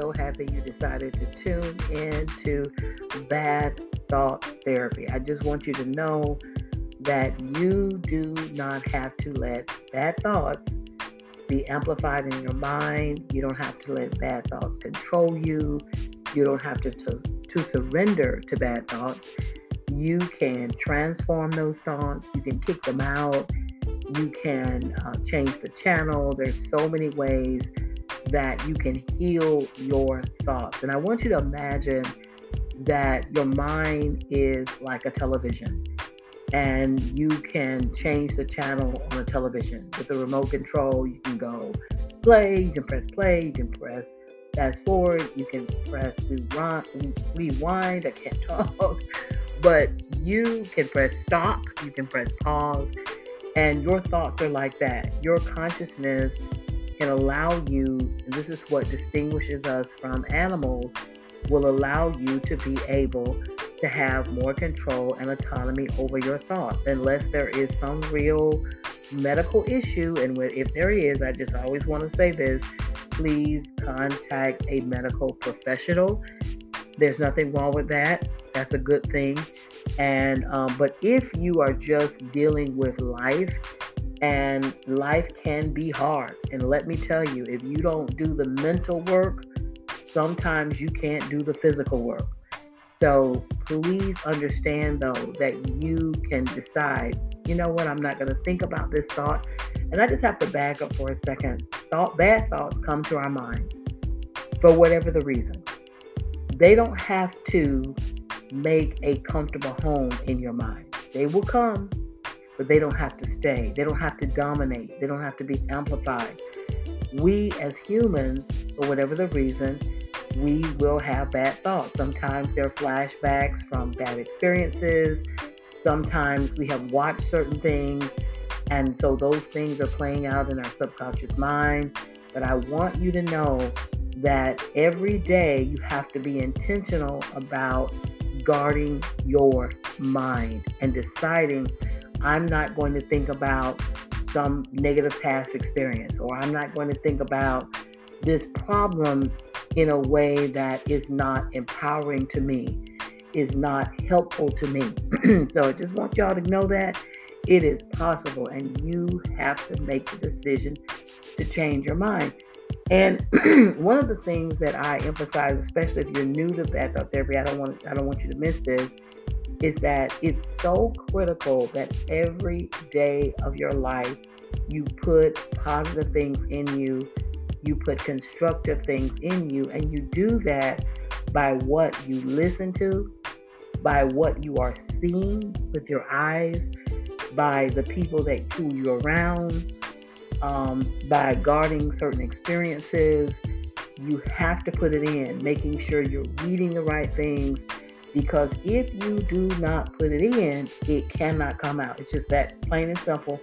So happy you decided to tune in to Bad Thought Therapy. I just want you to know that you do not have to let bad thoughts be amplified in your mind. You don't have to let bad thoughts control you. You don't have to, to, to surrender to bad thoughts. You can transform those thoughts. You can kick them out. You can uh, change the channel. There's so many ways that you can heal your thoughts. And I want you to imagine that your mind is like a television and you can change the channel on a television with the remote control. You can go play, you can press play, you can press fast forward, you can press rewind. rewind. I can't talk, but you can press stop, you can press pause, and your thoughts are like that. Your consciousness can allow you, this is what distinguishes us from animals, will allow you to be able to have more control and autonomy over your thoughts, unless there is some real medical issue. And if there is, I just always want to say this please contact a medical professional. There's nothing wrong with that. That's a good thing. And um, but if you are just dealing with life and life can be hard. And let me tell you, if you don't do the mental work, sometimes you can't do the physical work. So please understand, though, that you can decide, you know what, I'm not going to think about this thought. And I just have to back up for a second. Thought, bad thoughts come to our minds for whatever the reason. They don't have to make a comfortable home in your mind. They will come, but they don't have to stay. They don't have to dominate. They don't have to be amplified. We as humans, for whatever the reason, we will have bad thoughts. Sometimes they're flashbacks from bad experiences. Sometimes we have watched certain things, and so those things are playing out in our subconscious mind. But I want you to know that every day you have to be intentional about guarding your mind and deciding I'm not going to think about some negative past experience, or I'm not going to think about this problem in a way that is not empowering to me, is not helpful to me. so I just want y'all to know that it is possible, and you have to make the decision to change your mind. And one of the things that I emphasize, especially if you're new to thought therapy, I don't want I don't want you to miss this is that it's so critical that every day of your life you put positive things in you, you put constructive things in you, and you do that by what you listen to, by what you are seeing with your eyes, by the people that who you're around, um, by guarding certain experiences. You have to put it in, making sure you're reading the right things, because if you do not put it in, it cannot come out. It's just that plain and simple.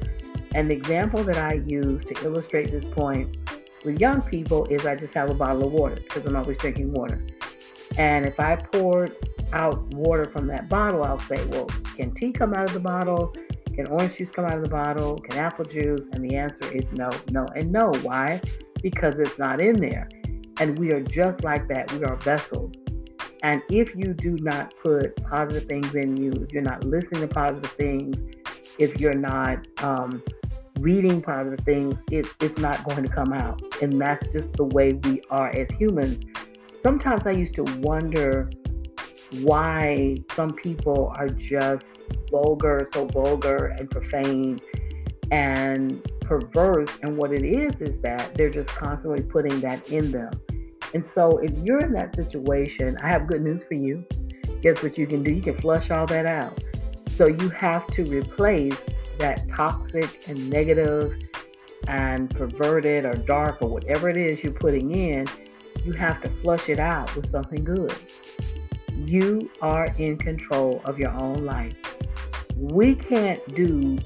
And the example that I use to illustrate this point with young people is I just have a bottle of water because I'm always drinking water. And if I poured out water from that bottle, I'll say, well, can tea come out of the bottle? Can orange juice come out of the bottle? Can apple juice? And the answer is no, no, and no. Why? Because it's not in there. And we are just like that. We are vessels. And if you do not put positive things in you, if you're not listening to positive things, if you're not um, reading positive things, it, it's not going to come out. And that's just the way we are as humans. Sometimes I used to wonder why some people are just vulgar, so vulgar and profane and perverse. And what it is, is that they're just constantly putting that in them. And so, if you're in that situation, I have good news for you. Guess what you can do? You can flush all that out. So, you have to replace that toxic and negative and perverted or dark or whatever it is you're putting in. You have to flush it out with something good. You are in control of your own life. We can't do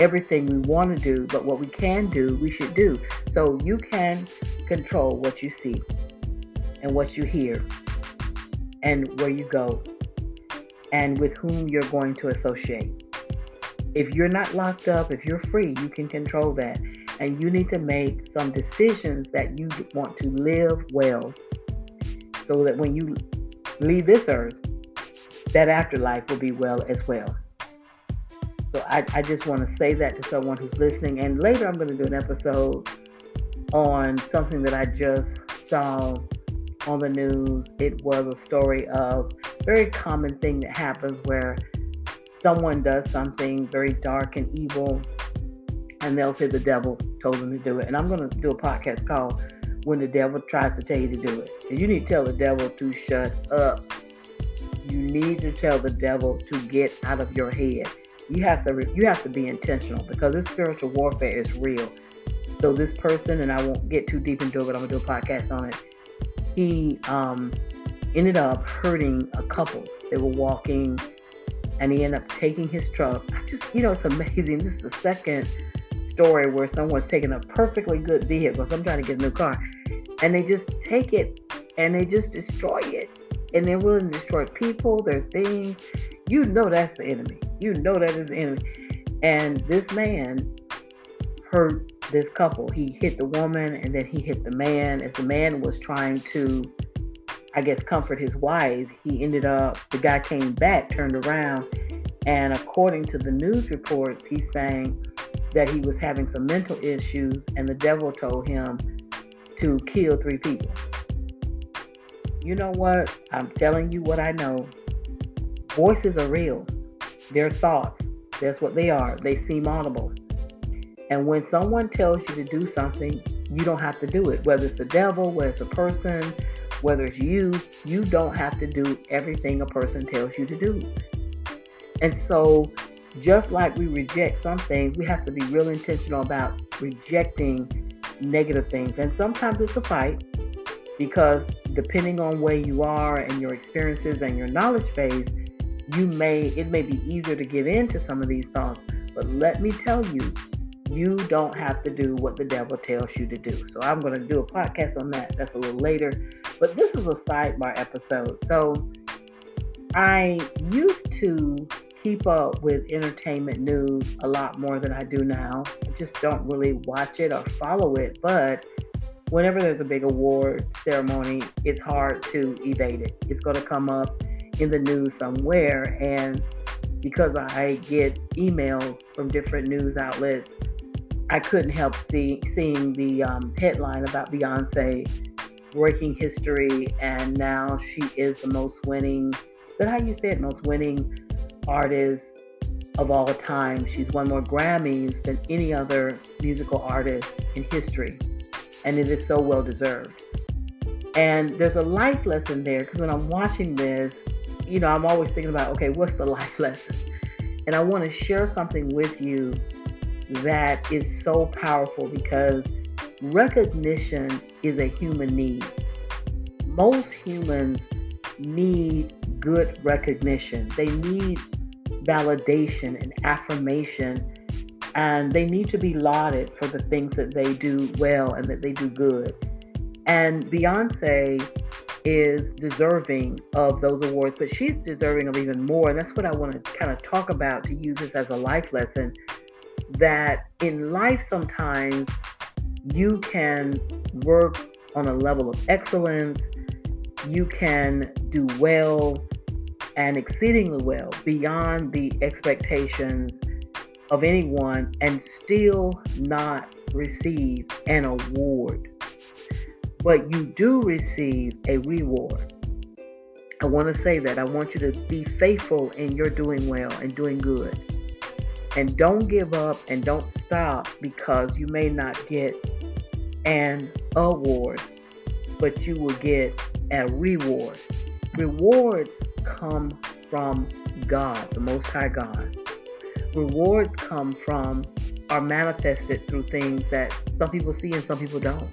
everything we want to do, but what we can do, we should do. So you can control what you see and what you hear and where you go and with whom you're going to associate. If you're not locked up, if you're free, you can control that. And you need to make some decisions that you want to live well so that when you leave this earth, that afterlife will be well as well. So I, I just want to say that to someone who's listening. And later I'm going to do an episode on something that I just saw on the news. It was a story of very common thing that happens where someone does something very dark and evil and they'll say the devil told them to do it. And I'm going to do a podcast called When the Devil Tries to Tell You to Do It. And you need to tell the devil to shut up. You need to tell the devil to get out of your head. You have to you have to be intentional because this spiritual warfare is real. So this person, and I won't get too deep into it, but I'm gonna do a podcast on it. He um, ended up hurting a couple. They were walking, and he ended up taking his truck. I just, you know, it's amazing. This is the second story where someone's taking a perfectly good vehicle. So I'm trying to get a new car, and they just take it and they just destroy it. And they're willing to destroy people, their things. You know that's the enemy. You know that is the enemy. And this man hurt this couple. He hit the woman and then he hit the man. As the man was trying to, I guess, comfort his wife, he ended up, the guy came back, turned around, and according to the news reports, he's saying that he was having some mental issues and the devil told him to kill three people. You know what? I'm telling you what I know. Voices are real. They're thoughts. That's what they are. They seem audible. And when someone tells you to do something, you don't have to do it. Whether it's the devil, whether it's a person, whether it's you, you don't have to do everything a person tells you to do. And so, just like we reject some things, we have to be real intentional about rejecting negative things. And sometimes it's a fight because depending on where you are and your experiences and your knowledge phase, you may it may be easier to get into some of these thoughts. But let me tell you, you don't have to do what the devil tells you to do. So I'm going to do a podcast on that. That's a little later. But this is a sidebar episode. So I used to keep up with entertainment news a lot more than I do now. I just don't really watch it or follow it. But whenever there's a big award ceremony, it's hard to evade it. It's going to come up in the news somewhere. And because I get emails from different news outlets I couldn't help see, seeing the um, headline about Beyonce breaking history, and now she is the most winning. That how you say it? Most winning artist of all time. She's won more Grammys than any other musical artist in history, and it is so well deserved. And there's a life lesson there because when I'm watching this, you know, I'm always thinking about, okay, what's the life lesson? And I want to share something with you that is so powerful because recognition is a human need. Most humans need good recognition, they need validation and affirmation, and they need to be lauded for the things that they do well and that they do good. And Beyonce is deserving of those awards, but she's deserving of even more. And that's what I want to kind of talk about to use this as a life lesson that in life sometimes you can work on a level of excellence, you can do well and exceedingly well beyond the expectations of anyone and still not receive an award. But you do receive a reward. I want to say that. I want you to be faithful in your doing well and doing good. And don't give up and don't stop because you may not get an award, but you will get a reward. Rewards come from God, the Most High God. Rewards come from, are manifested through things that some people see and some people don't.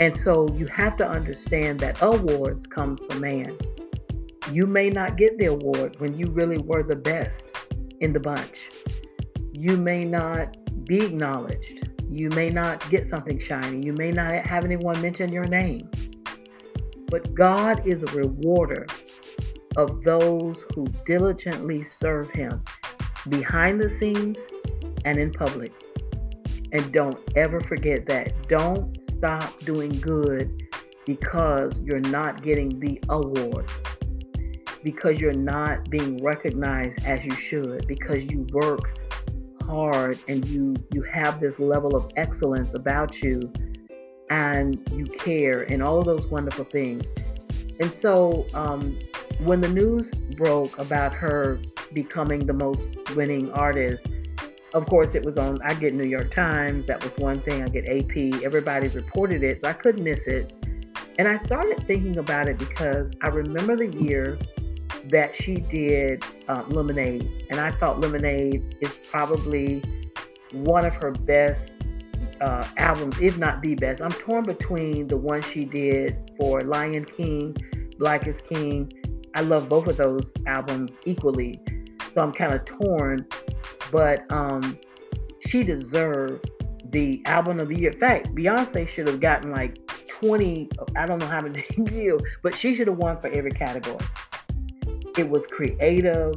And so you have to understand that awards come from man. You may not get the award when you really were the best in the bunch. You may not be acknowledged. You may not get something shiny. You may not have anyone mention your name. But God is a rewarder of those who diligently serve Him behind the scenes and in public. And don't ever forget that. Don't stop doing good because you're not getting the awards, because you're not being recognized as you should, because you work hard and you you have this level of excellence about you and you care and all those wonderful things. And so um, when the news broke about her becoming the most winning artist, of course it was on I get New York Times, that was one thing, I get AP, everybody reported it, so I couldn't miss it. And I started thinking about it because I remember the year that she did uh, Lemonade, and I thought Lemonade is probably one of her best uh, albums, if not the best. I'm torn between the one she did for Lion King, Black is King. I love both of those albums equally, so I'm kind of torn. But um, she deserved the album of the year. In fact, Beyonce should have gotten like 20. I don't know how many give, but she should have won for every category. It was creative,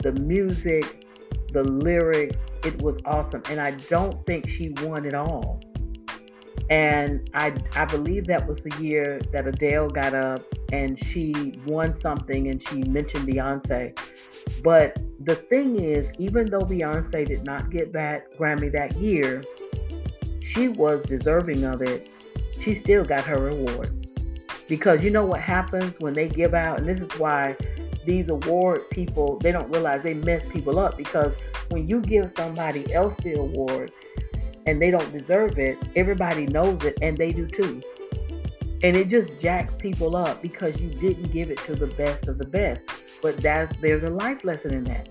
the music, the lyrics, it was awesome. And I don't think she won it all. And I I believe that was the year that Adele got up and she won something and she mentioned Beyonce. But the thing is, even though Beyonce did not get that Grammy that year, she was deserving of it. She still got her reward. Because you know what happens when they give out, and this is why these award people they don't realize they mess people up because when you give somebody else the award and they don't deserve it, everybody knows it and they do too. And it just jacks people up because you didn't give it to the best of the best. But that's there's a life lesson in that.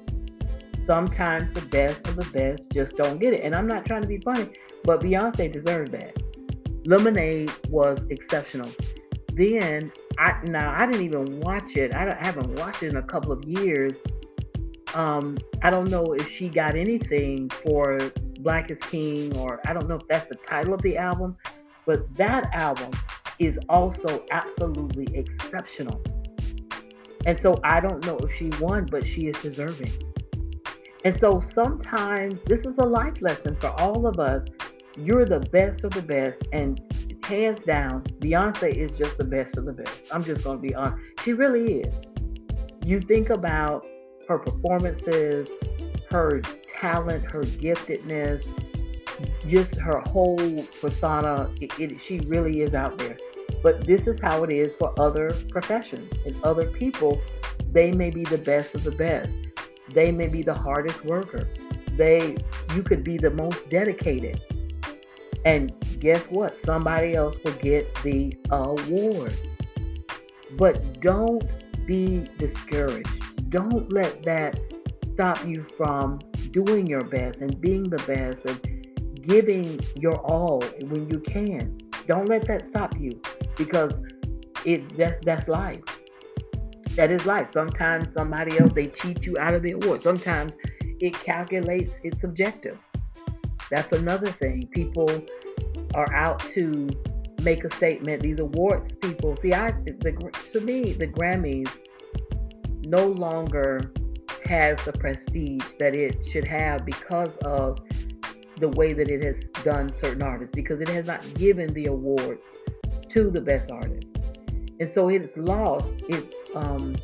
Sometimes the best of the best just don't get it. And I'm not trying to be funny, but Beyonce deserved that. Lemonade was exceptional. Then I now I didn't even watch it. I, I haven't watched it in a couple of years um, I don't know if she got anything for Black is King, or I don't know if that's the title of the album, but that album is also absolutely exceptional. And so I don't know if she won, but she is deserving. And so sometimes this is a life lesson for all of us. You're the best of the best, and hands down, Beyonce is just the best of the best. I'm just going to be honest. She really is. You think about her performances, her talent, her giftedness, just her whole persona. It, it, she really is out there. But this is how it is for other professions and other people. They may be the best of the best. They may be the hardest worker. They, you could be the most dedicated. And guess what? Somebody else will get the award. But don't be discouraged don't let that stop you from doing your best and being the best and giving your all when you can. Don't let that stop you because it that's that's life. That is life. Sometimes somebody else they cheat you out of the award. Sometimes it calculates it's subjective. That's another thing. People are out to make a statement. These awards people see. I the, to me the Grammys no longer has the prestige that it should have because of the way that it has done certain artists because it has not given the awards to the best artists and so it's lost its um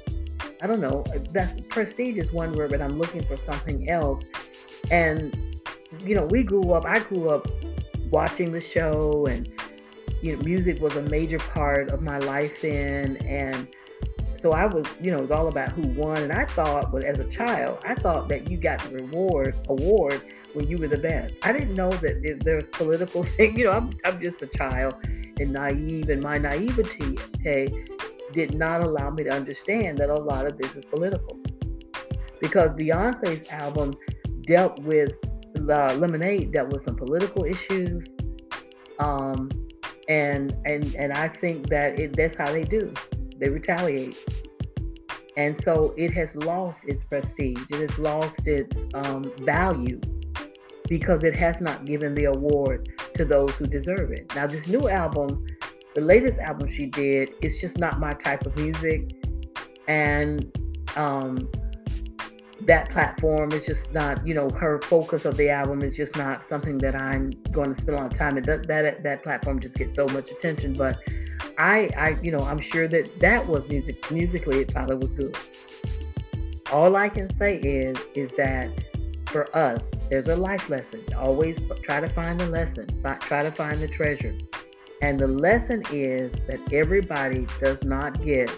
i don't know that's prestige is one word but i'm looking for something else and you know we grew up i grew up watching the show and you know music was a major part of my life then and so I was, you know, it was all about who won. And I thought, but as a child, I thought that you got the reward award when you were the best. I didn't know that there's political thing. You know, I'm, I'm just a child and naive, and my naivety did not allow me to understand that a lot of this is political. Because Beyonce's album dealt with uh, Lemonade dealt with some political issues, um, and and and I think that it, that's how they do they retaliate. And so it has lost its prestige, it has lost its um, value because it has not given the award to those who deserve it. Now, this new album, the latest album she did, is just not my type of music. And um, that platform is just not, you know, her focus of the album is just not something that I'm going to spend a lot of time. It does, that that platform just gets so much attention, but I, I, you know, I'm sure that that was music musically it probably was good. All I can say is, is that for us, there's a life lesson. Always try to find the lesson. Try to find the treasure. And the lesson is that everybody does not get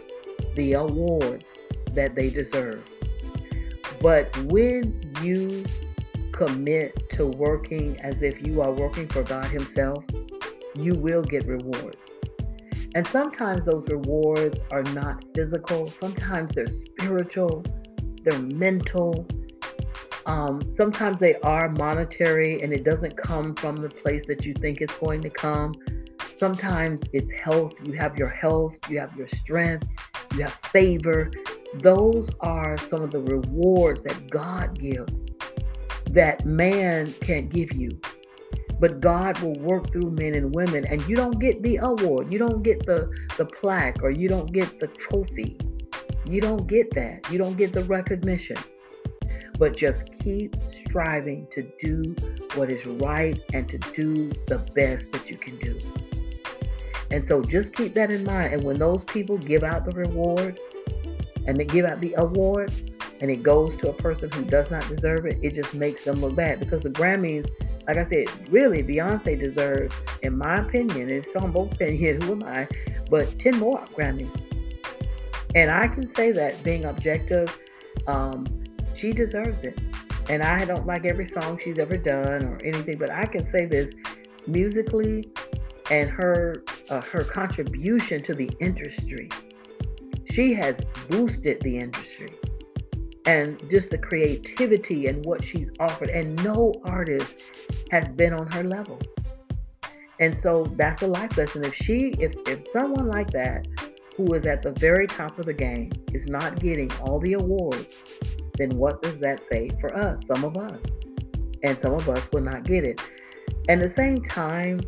the awards that they deserve. But when you commit to working as if you are working for God Himself, you will get rewards. And sometimes those rewards are not physical, sometimes they're spiritual, they're mental. Um, sometimes they are monetary and it doesn't come from the place that you think it's going to come. Sometimes it's health. You have your health, you have your strength, you have favor. Those are some of the rewards that God gives that man can't give you. But God will work through men and women, and you don't get the award, you don't get the, the plaque, or you don't get the trophy. You don't get that. You don't get the recognition. But just keep striving to do what is right and to do the best that you can do. And so just keep that in mind. And when those people give out the reward and they give out the award and it goes to a person who does not deserve it, it just makes them look bad. Because the Grammys, like I said, really Beyonce deserves, in my opinion, it's on both opinions, who am I, but 10 more Grammys. And I can say that being objective, um, she deserves it. And I don't like every song she's ever done or anything, but I can say this musically and her uh, her contribution to the industry. She has boosted the industry and just the creativity and what she's offered. And no artist has been on her level. And so that's a life lesson. If she, if, if someone like that, who is at the very top of the game, is not getting all the awards, then what does that say for us, some of us? And some of us will not get it. And at the same time,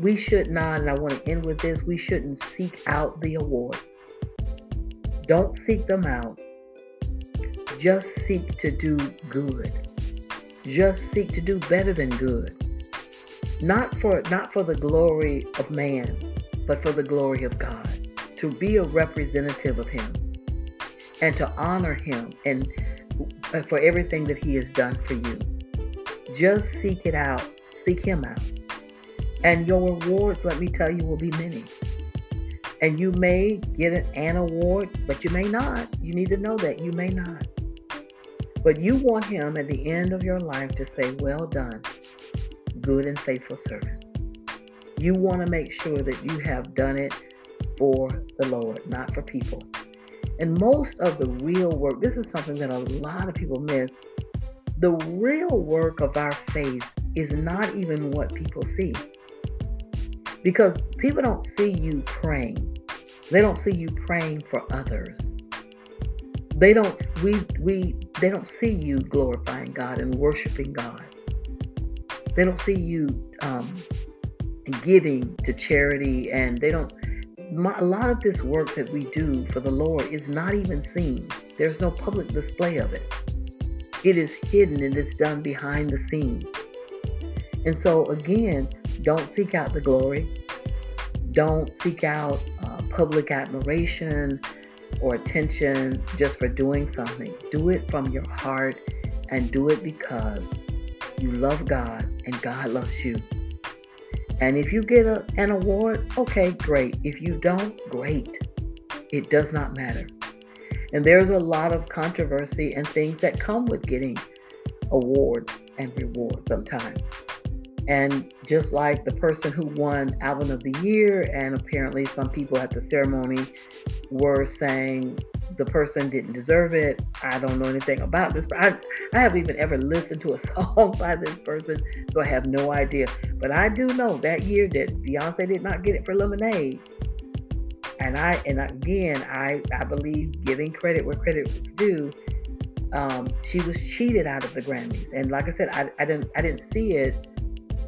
we should not, and I want to end with this, we shouldn't seek out the awards. Don't seek them out. Just seek to do good. Just seek to do better than good. Not for not for the glory of man, but for the glory of God. To be a representative of him and to honor him and uh, for everything that he has done for you. Just seek it out. Seek him out. And your rewards, let me tell you, will be many. And you may get an an award, but you may not. You need to know that you may not. But you want him at the end of your life to say, Well done, good and faithful servant. You want to make sure that you have done it for the Lord, not for people. And most of the real work, this is something that a lot of people miss. The real work of our faith is not even what people see because people don't see you praying. They don't see you praying for others. They don't we we they don't see you glorifying God and worshiping God. They don't see you um, giving to charity, and they don't. My, a lot of this work that we do for the Lord is not even seen. There's no public display of it. It is hidden and it's done behind the scenes. And so, again, don't seek out the glory. Don't seek out uh, public admiration or attention just for doing something. Do it from your heart and do it because you love God and God loves you. And if you get a, an award, okay, great. If you don't, great. It does not matter. And there's a lot of controversy and things that come with getting awards and rewards sometimes. And just like the person who won Album of the Year, and apparently some people at the ceremony were saying the person didn't deserve it. I don't know anything about this. I, I haven't even ever listened to a song by this person, so I have no idea. But I do know that year that Beyonce did not get it for Lemonade. And I and again I I believe giving credit where credit was due. Um, she was cheated out of the Grammys, and like I said, I, I didn't I didn't see it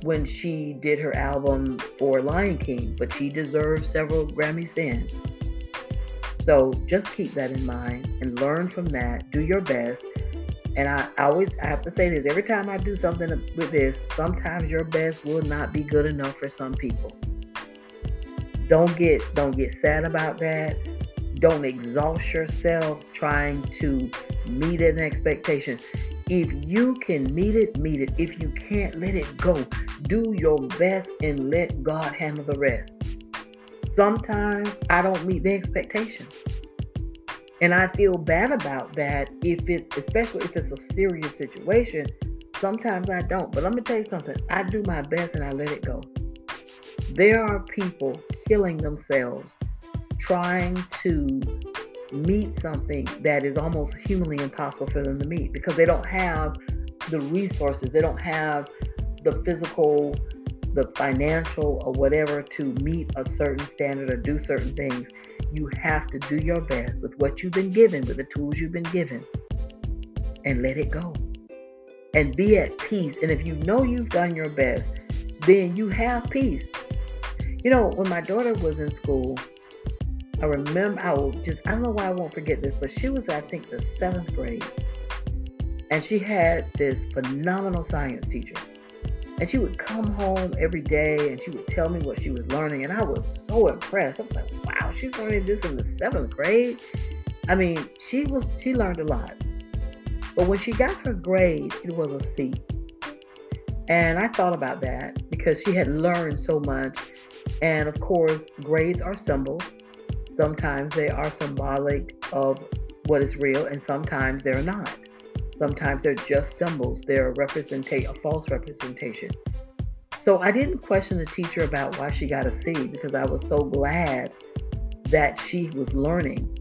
when she did her album for Lion King, but she deserved several Grammys then. So just keep that in mind and learn from that. Do your best. And I, I always I have to say this every time I do something with this, sometimes your best will not be good enough for some people. Don't get don't get sad about that. Don't exhaust yourself trying to meet an expectation. If you can meet it, meet it. If you can't, let it go. Do your best and let God handle the rest. Sometimes I don't meet the expectation. And I feel bad about that if it's, especially if it's a serious situation. Sometimes I don't. But let me tell you something I do my best and I let it go. There are people killing themselves trying to meet something that is almost humanly impossible for them to meet because they don't have the resources, they don't have the physical, the financial, or whatever to meet a certain standard or do certain things. You have to do your best with what you've been given, with the tools you've been given, and let it go. And be at peace. And if you know you've done your best, then you have peace. You know, when my daughter was in school, I remember, I will just, I don't know why I won't forget this, but she was, I think, the seventh grade. And she had this phenomenal science teacher. And she would come home every day and she would tell me what she was learning. And I was so impressed. I was like, wow, she's learning this in the seventh grade. I mean, she was, she learned a lot. But when she got her grade, it was a C. And I thought about that because she had learned so much and of course, grades are symbols. Sometimes they are symbolic of what is real, and sometimes they're not. Sometimes they're just symbols. They're a a false representation. So I didn't question the teacher about why she got a C because I was so glad that she was learning.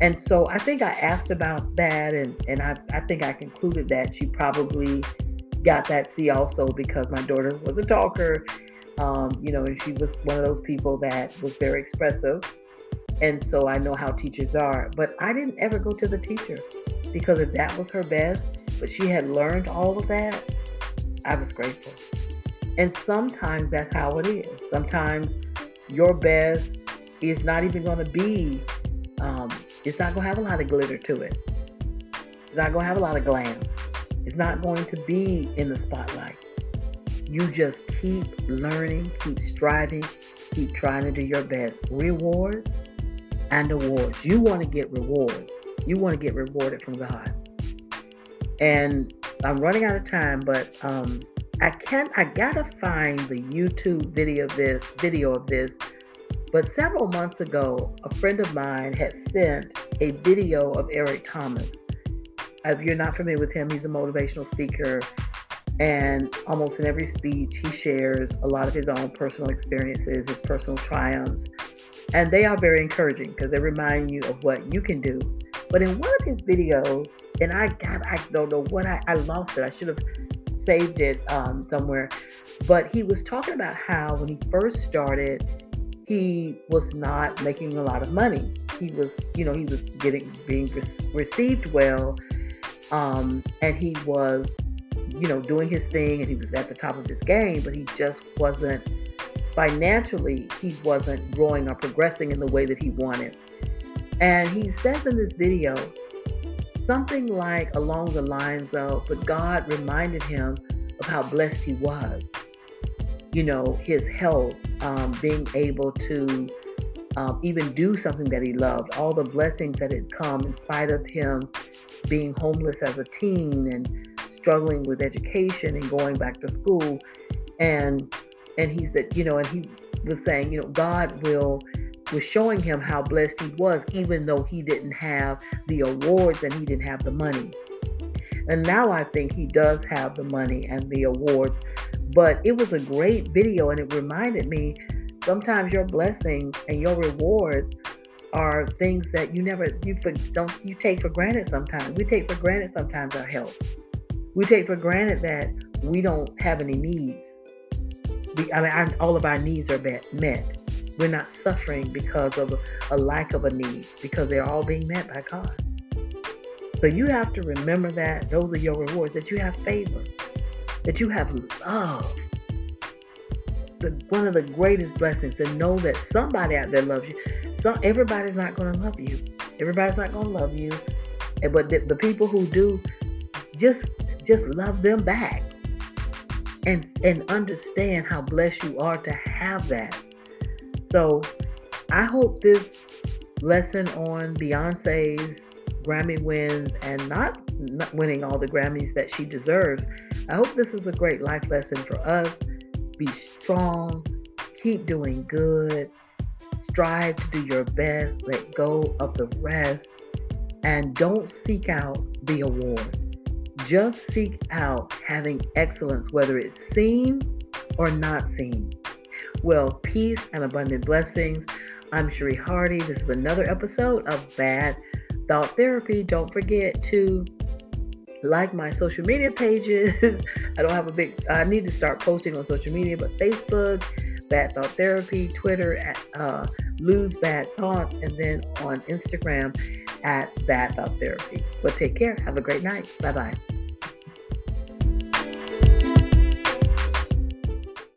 And so I think I asked about that, and, and I, I think I concluded that she probably got that C also because my daughter was a talker um, you know, and she was one of those people that was very expressive. And so I know how teachers are. But I didn't ever go to the teacher because if that was her best, but she had learned all of that, I was grateful. And sometimes that's how it is. Sometimes your best is not even going to be, um, it's not going to have a lot of glitter to it. It's not going to have a lot of glam. It's not going to be in the spotlight. You just keep learning, keep striving, keep trying to do your best. Rewards and awards. You want to get rewards. You want to get rewarded from God. And I'm running out of time, but um, I can't. I gotta find the YouTube video of this video of this. But several months ago, a friend of mine had sent a video of Eric Thomas. If you're not familiar with him, he's a motivational speaker and almost in every speech, he shares a lot of his own personal experiences, his personal triumphs. And they are very encouraging because they remind you of what you can do. But in one of his videos, and I got, I don't know what I, I lost it. I should have saved it um, somewhere. But he was talking about how when he first started, he was not making a lot of money. He was, you know, he was getting being re- received well, um, and he was you know, doing his thing and he was at the top of his game, but he just wasn't financially, he wasn't growing or progressing in the way that he wanted. And he says in this video something like along the lines of, but God reminded him of how blessed he was. You know, his health, um, being able to um, even do something that he loved, all the blessings that had come in spite of him being homeless as a teen and struggling with education and going back to school and and he said you know and he was saying you know god will was showing him how blessed he was even though he didn't have the awards and he didn't have the money. And now i think he does have the money and the awards. But it was a great video and it reminded me sometimes your blessings and your rewards are things that you never you don't you take for granted sometimes. We take for granted sometimes our health. We take for granted that we don't have any needs. We, I mean, all of our needs are met. We're not suffering because of a, a lack of a need, because they're all being met by God. So you have to remember that those are your rewards, that you have favor, that you have love. The, one of the greatest blessings to know that somebody out there loves you. Some everybody's not going to love you. Everybody's not going to love you. But the, the people who do, just just love them back and and understand how blessed you are to have that. So I hope this lesson on Beyonce's Grammy wins and not, not winning all the Grammys that she deserves. I hope this is a great life lesson for us. Be strong, keep doing good, strive to do your best, let go of the rest, and don't seek out the award. Just seek out having excellence, whether it's seen or not seen. Well, peace and abundant blessings. I'm Cherie Hardy. This is another episode of Bad Thought Therapy. Don't forget to like my social media pages. I don't have a big, I need to start posting on social media, but Facebook, Bad Thought Therapy, Twitter at uh, Lose Bad Thoughts, and then on Instagram at Bad Thought Therapy. But take care. Have a great night. Bye bye.